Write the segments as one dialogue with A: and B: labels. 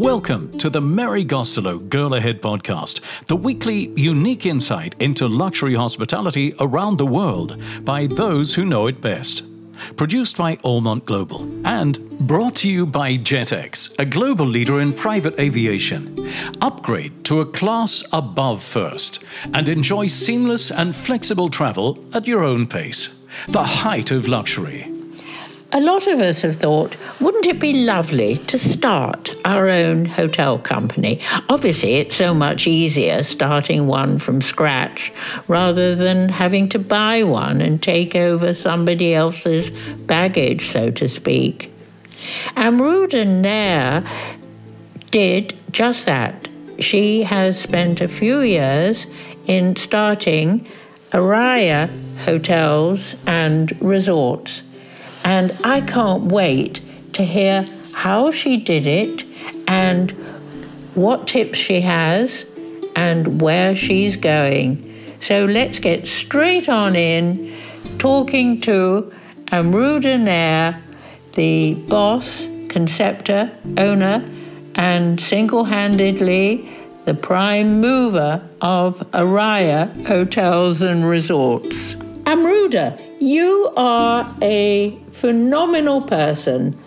A: Welcome to the Mary Gostelow Girl Ahead podcast, the weekly unique insight into luxury hospitality around the world by those who know it best. Produced by Allmont Global and brought to you by Jetex, a global leader in private aviation. Upgrade to a class above first and enjoy seamless and flexible travel at your own pace. The height of luxury.
B: A lot of us have thought, wouldn't it be lovely to start our own hotel company? Obviously, it's so much easier starting one from scratch rather than having to buy one and take over somebody else's baggage, so to speak. Amruta Nair did just that. She has spent a few years in starting Araiya hotels and resorts and I can't wait to hear how she did it and what tips she has and where she's going. So let's get straight on in talking to Amruta Nair, the boss, conceptor, owner, and single handedly the prime mover of Araiya Hotels and Resorts. Amruta, you are a phenomenal person,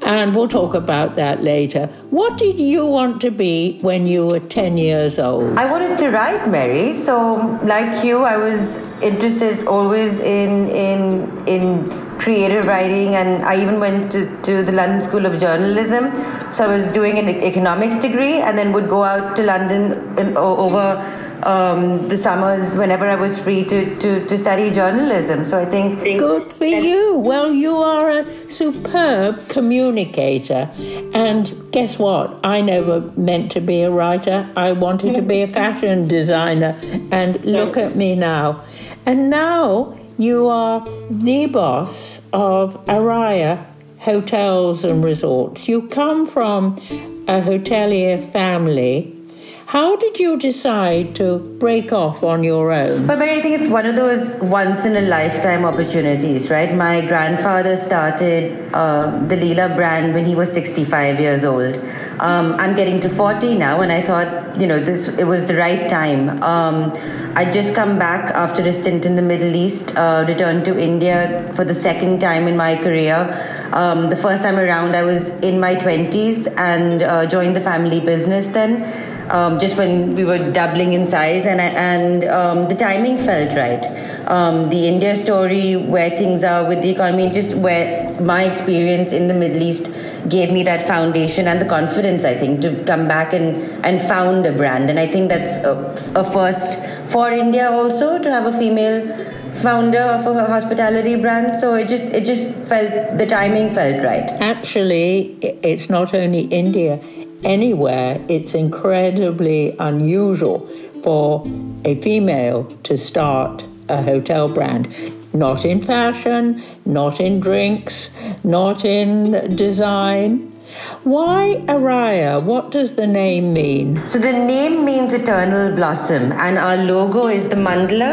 B: and we'll talk about that later. What did you want to be when you were 10 years old?
C: I wanted to write, Mary. So, like you, I was interested always in, in, in creative writing, and I even went to, to the London School of Journalism. So, I was doing an economics degree and then would go out to London in, over um, the summers whenever I was free to, to, to study journalism. So I think.
B: Good for you. Well, you are a superb communicator. And guess what? I never meant to be a writer, I wanted to be a fashion designer. And look at me now. And now you are the boss of Araiya Hotels and Resorts. You come from a hotelier family how did you decide to break off on your own?
C: But Mary, I think it's one of those once in a lifetime opportunities, right? My grandfather started uh, the Leela brand when he was 65 years old. Um, I'm getting to 40 now, and I thought, you know, this it was the right time. Um, I just come back after a stint in the Middle East, uh, returned to India for the second time in my career. Um, the first time around, I was in my 20s and uh, joined the family business then um, just when we were doubling in size, and and um, the timing felt right. Um, the India story, where things are with the economy, just where my experience in the Middle East gave me that foundation and the confidence, I think, to come back and, and found a brand. And I think that's a, a first for India also to have a female founder of a hospitality brand so it just it just felt the timing felt right
B: actually it's not only india anywhere, it's incredibly unusual for a female to start a hotel brand. Not in fashion, not in drinks, not in design. Why Araiya? What does the name mean?
C: So the name means eternal blossom, and our logo is the mandala,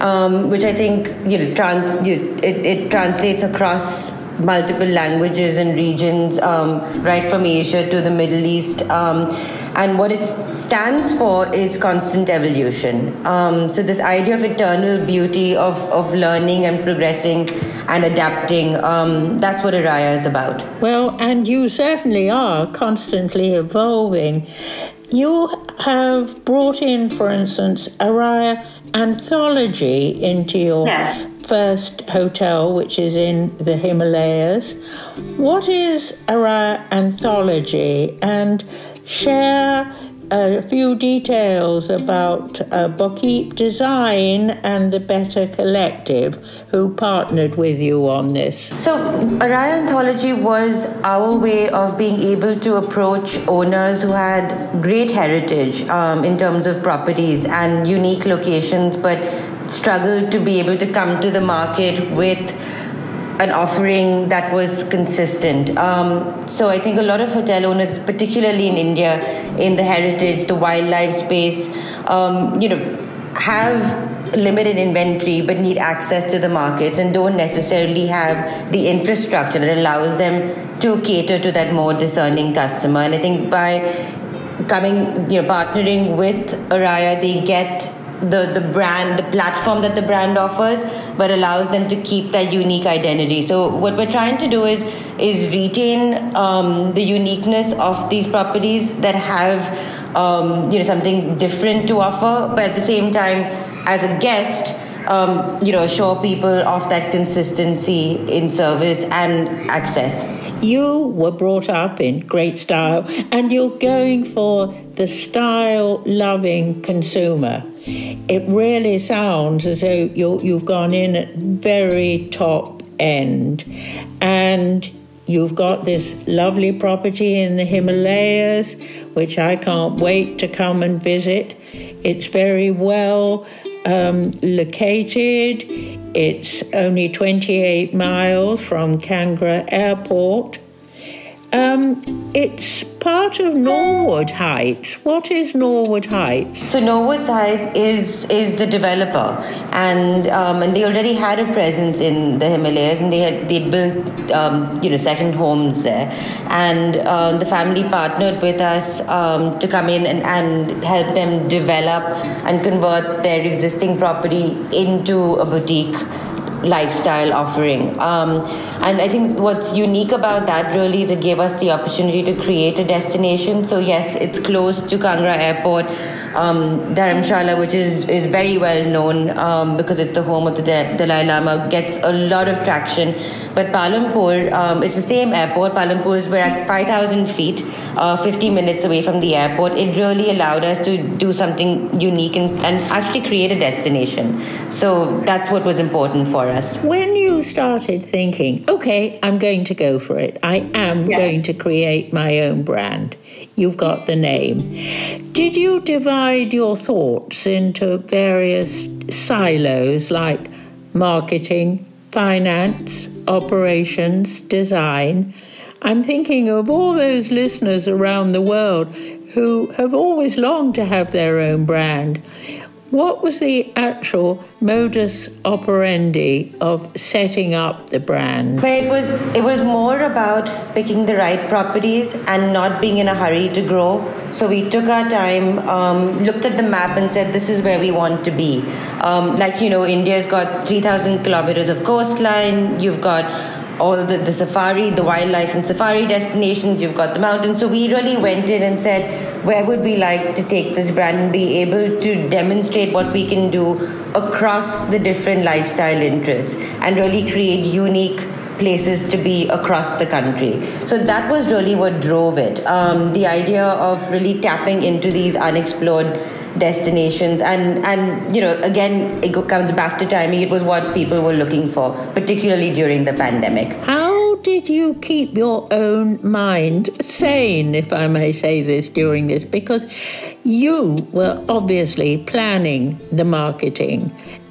C: um, which I think you know, trans- you, it, it translates across multiple languages and regions, um, right from Asia to the Middle East. Um, and what it stands for is constant evolution. Um, so, this idea of eternal beauty, of, of learning and progressing and adapting, um, that's what Araiya is about.
B: Well, and you certainly are constantly evolving. You have brought in, for instance, Araiya anthology into your yes first hotel, which is in the Himalayas. What is Araiya Anthology? And share a few details about uh, Bokip Design and the Better Collective, who partnered with you on this.
C: So, Araiya Anthology was our way of being able to approach owners who had great heritage um, in terms of properties and unique locations, but struggled to be able to come to the market with an offering that was consistent. Um, so I think a lot of hotel owners, particularly in India, in the heritage, the wildlife space, um, you know, have limited inventory but need access to the markets and don't necessarily have the infrastructure that allows them to cater to that more discerning customer. And I think by coming, you know, partnering with Araiya, they get the, the brand, the platform that the brand offers, but allows them to keep that unique identity. So what we're trying to do is is retain um, the uniqueness of these properties that have um, you know something different to offer, but at the same time, as a guest. Um, you know, assure people of that consistency in service and access.
B: You were brought up in great style, and you're going for the style loving consumer it really sounds as though you have gone in at very top end and you've got this lovely property in the Himalayas, which I can't wait to come and visit. It's very well um, located. It's only 28 miles from Kangra Airport. Um, it's part of Norwood Heights. What is Norwood Heights?
C: So Norwood Heights is is the developer, and um, and they already had a presence in the Himalayas, and they had they built um, you know second homes there, and um, the family partnered with us um, to come in and, and help them develop and convert their existing property into a boutique lifestyle offering. Um, and I think what's unique about that really is it gave us the opportunity to create a destination. So yes, it's close to Kangra Airport, um, Dharamshala, which is, is very well known um, because it's the home of the Dalai Lama, gets a lot of traction. But Palampur, um, it's the same airport. Palampur is we're at 5,000 feet, uh, 50 minutes away from the airport. It really allowed us to do something unique and, and actually create a destination. So that's what was important for us.
B: When you started thinking, okay, I'm going to go for it, I am yeah. going to create my own brand, you've got the name. Did you divide your thoughts into various silos like marketing, finance, operations, design? I'm thinking of all those listeners around the world who have always longed to have their own brand. What was the actual modus operandi of setting up the brand?
C: But it was it was more about picking the right properties and not being in a hurry to grow. So we took our time, um, looked at the map, and said, "This is where we want to be." Um, like you know, India's got three thousand kilometers of coastline. You've got all the, the safari, the wildlife and safari destinations, you've got the mountains. So we really went in and said, where would we like to take this brand and be able to demonstrate what we can do across the different lifestyle interests and really create unique places to be across the country. So that was really what drove it. Um, the idea of really tapping into these unexplored destinations. And and you know again it comes back to timing. It was what people were looking for particularly during the pandemic.
B: How did you keep your own mind sane if i may say this during this? Because you were obviously planning the marketing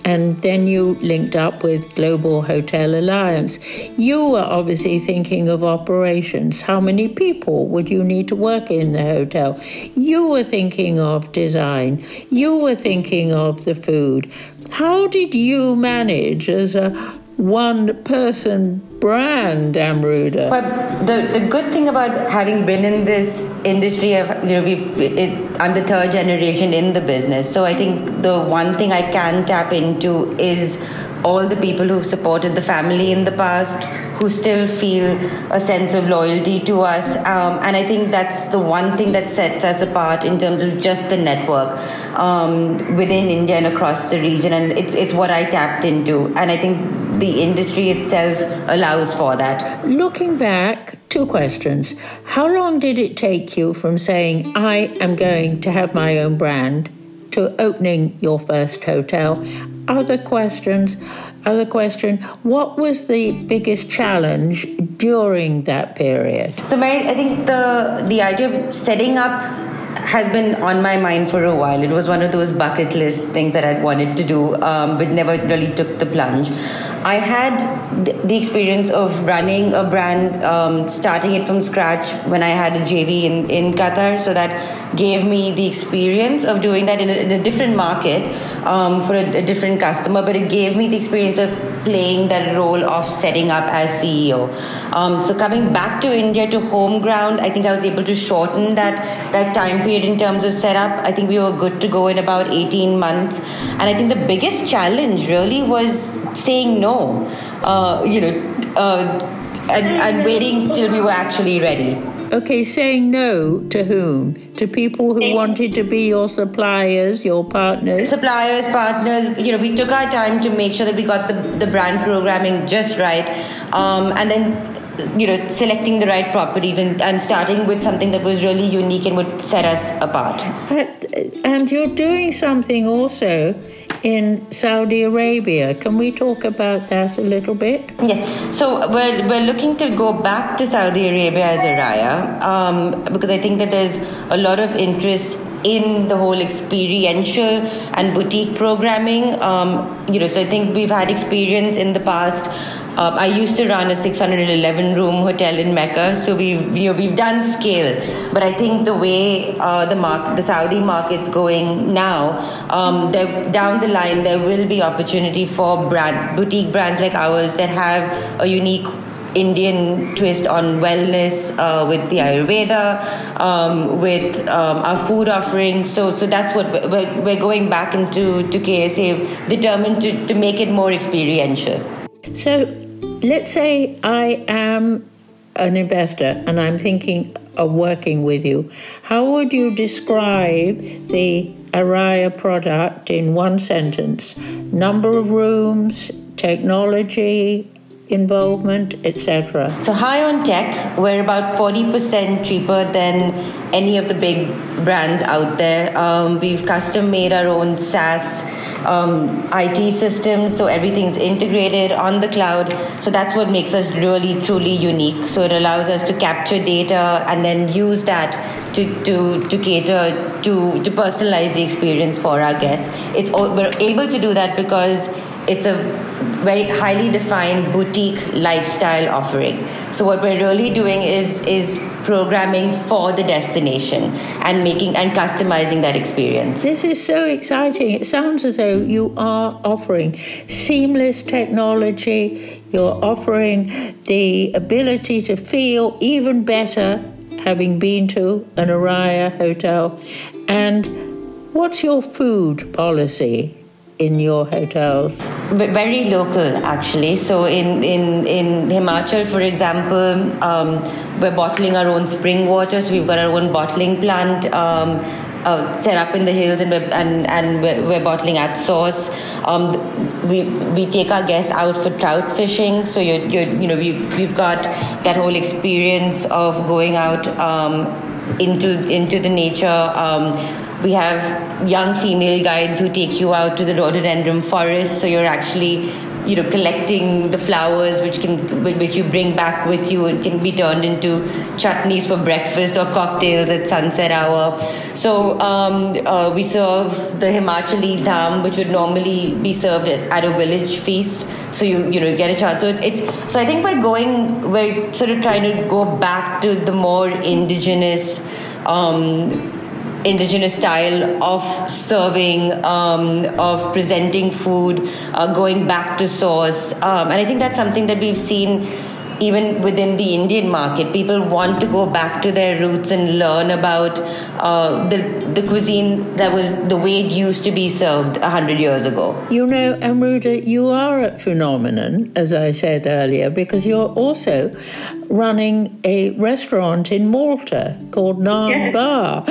B: and then you linked up with Global Hotel Alliance. You were obviously thinking of operations. How many people would you need to work in the hotel? You were thinking of design. You were thinking of the food. How did you manage as a one person brand, Amruta.
C: But the, the good thing about having been in this industry, of, you know, we, it, I'm the third generation in the business. So I think the one thing I can tap into is all the people who've supported the family in the past, who still feel a sense of loyalty to us. Um, and I think that's the one thing that sets us apart in terms of just the network um, within India and across the region. And it's, it's what I tapped into. And I think the industry itself allows for that.
B: Looking back, two questions. How long did it take you from saying, I am going to have my own brand? to opening your first hotel. Other questions, other question, what was the biggest challenge during that period?
C: So Mary, I think the the idea of setting up has been on my mind for a while. It was one of those bucket list things that I'd wanted to do, um, but never really took the plunge. I had the experience of running a brand, um, starting it from scratch when I had a JV in, in Qatar. So that gave me the experience of doing that in a, in a different market um, for a, a, different customer, but it gave me the experience of playing that role of setting up as CEO. Um, so coming back to India to home ground, I think I was able to shorten that that time period in terms of setup. I think we were good to go in about 18 months, and I think the biggest challenge really was saying no. Uh, you know. Uh, and, and waiting till we were actually ready.
B: Okay, saying no to whom? To people who wanted to be your suppliers, your partners?
C: Suppliers, partners. You know, we took our time to make sure that we got the, the brand programming just right. Um, and then, you know, selecting the right properties and, and starting with something that was really unique and would set us apart.
B: And you're doing something also in Saudi Arabia. Can we talk about that a little bit?
C: Yeah. So we're, we're looking to go back to Saudi Arabia as Araiya um, because I think that there's a lot of interest in the whole experiential and boutique programming. Um, you know, so I think we've had experience in the past um, I used to run a 611 room hotel in Mecca, so we've you know we've done scale. But I think the way uh, the mark the Saudi market's going now, um, down the line there will be opportunity for brand boutique brands like ours that have a unique Indian twist on wellness uh, with the Ayurveda, um, with um, our food offerings. So, so that's what we're, we're going back into to KSA, determined to, to make it more experiential.
B: So, let's say I am an investor and I'm thinking of working with you. How would you describe the Araiya product in one sentence? Number of rooms, technology, involvement, etc.
C: So high on tech, we're about 40% cheaper than any of the big brands out there. Um, we've custom made our own SaaS um, IT systems, so everything's integrated on the cloud. So that's what makes us really truly unique. So it allows us to capture data and then use that to, to, to cater to, to personalize the experience for our guests. It's we're able to do that because it's a very highly defined boutique lifestyle offering. So what we're really doing is is programming for the destination and making and customizing that experience.
B: This is so exciting. It sounds as though you are offering seamless technology. You're offering the ability to feel even better having been to an Araiya hotel. And what's your food policy? In your hotels?
C: Very local, actually. So in in in Himachal, for example, um, we're bottling our own spring water. So we've got our own bottling plant. Um, uh, set up in the hills and we're, and, and we're, we're bottling at source. Um, we we take our guests out for trout fishing. So you you you know we we've got that whole experience of going out um, into into the nature. Um, we have young female guides who take you out to the rhododendron forest, so you're actually you know collecting the flowers which can which you bring back with you and can be turned into chutneys for breakfast or cocktails at sunset hour. So um, uh, we serve the himachali dham which would normally be served at, at, a village feast. So you you know get a chance. So it's, it's so i think we're going we're sort of trying to go back to the more indigenous um, indigenous style of serving, um, of presenting food, uh, going back to source. Um, and I think that's something that we've seen even within the Indian market. People want to go back to their roots and learn about uh, the, the cuisine that was the way it used to be served 100 years ago.
B: You know, Amruta, you are a phenomenon, as I said earlier, because you're also running a restaurant in Malta called Naan yes. Bar.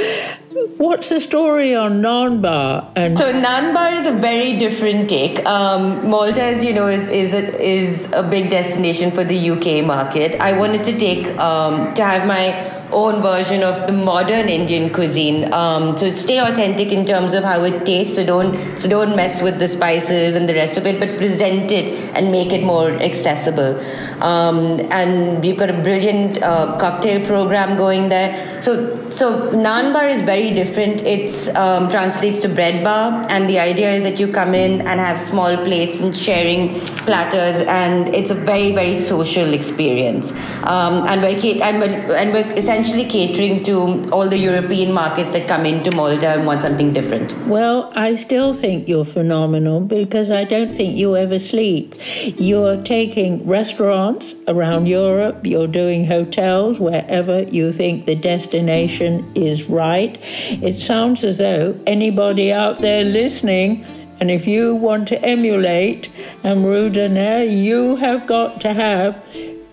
B: What's the story on Naan Bar?
C: And so Naan Bar is a very different take. Um, Malta, as you know, is is a, is a big destination for the UK market. I wanted to take um, to have my own version of the modern Indian cuisine. Um, so stay authentic in terms of how it tastes. So don't so don't mess with the spices and the rest of it, but present it and make it more accessible. Um, and we've got a brilliant uh, cocktail program going there. So so naan bar is very different. It's um, translates to bread bar, and the idea is that you come in and have small plates and sharing platters, and it's a very very social experience. Um, and we're and we're, and we're essentially catering to all the European markets that come into Malta and want something different.
B: Well, I still think you're phenomenal because I don't think you ever sleep. You're taking restaurants around Europe. You're doing hotels wherever you think the destination is right. It sounds as though anybody out there listening and if you want to emulate Amruta Nair, you have got to have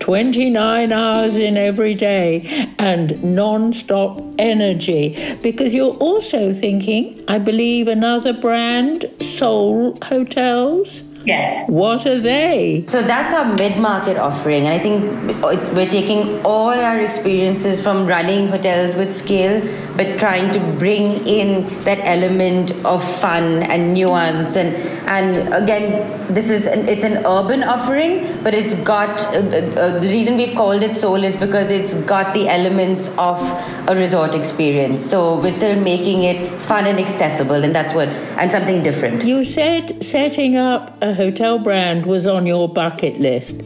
B: 29 hours in every day and non stop energy. Because you're also thinking, I believe, another brand, Soul Hotels.
C: Yes.
B: What are they?
C: So that's our mid market offering. And I think we're taking all our experiences from running hotels with scale, but trying to bring in that element of fun and nuance. And, and again, this is an, it's an urban offering, but it's got uh, uh, the reason we've called it Soul is because it's got the elements of a resort experience. So we're still making it fun and accessible, and that's what, and something different.
B: You said setting up a hotel brand was on your bucket list.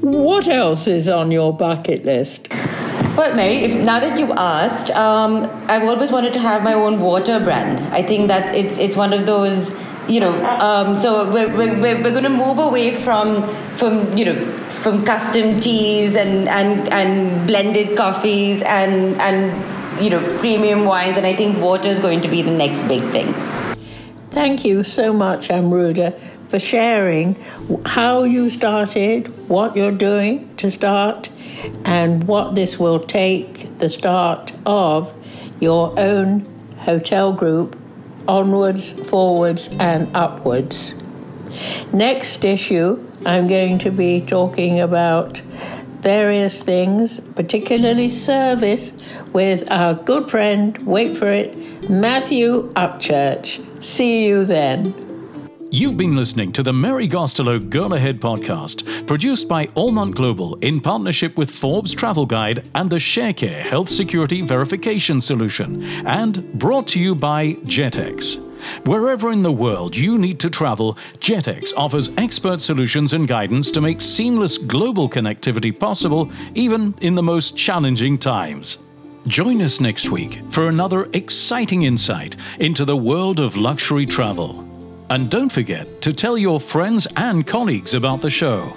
B: What else is on your bucket list?
C: Well, Mary, if, now that you asked, um, I've always wanted to have my own water brand. I think that it's it's one of those, you know. Um, so we're, we're, we're going to move away from from you know from custom teas and and and blended coffees and and you know premium wines, and I think water is going to be the next big thing.
B: Thank you so much, Amruta for sharing how you started, what you're doing to start, and what this will take the start of your own hotel group onwards, forwards, and upwards. Next issue, I'm going to be talking about various things, particularly service, with our good friend, wait for it, Matthew Upchurch. See you then.
A: You've been listening to the Mary Gostelow Girl Ahead podcast, produced by Allmont Global in partnership with Forbes Travel Guide and the ShareCare Health Security Verification Solution, and brought to you by Jetex. Wherever in the world you need to travel, Jetex offers expert solutions and guidance to make seamless global connectivity possible, even in the most challenging times. Join us next week for another exciting insight into the world of luxury travel. And don't forget to tell your friends and colleagues about the show.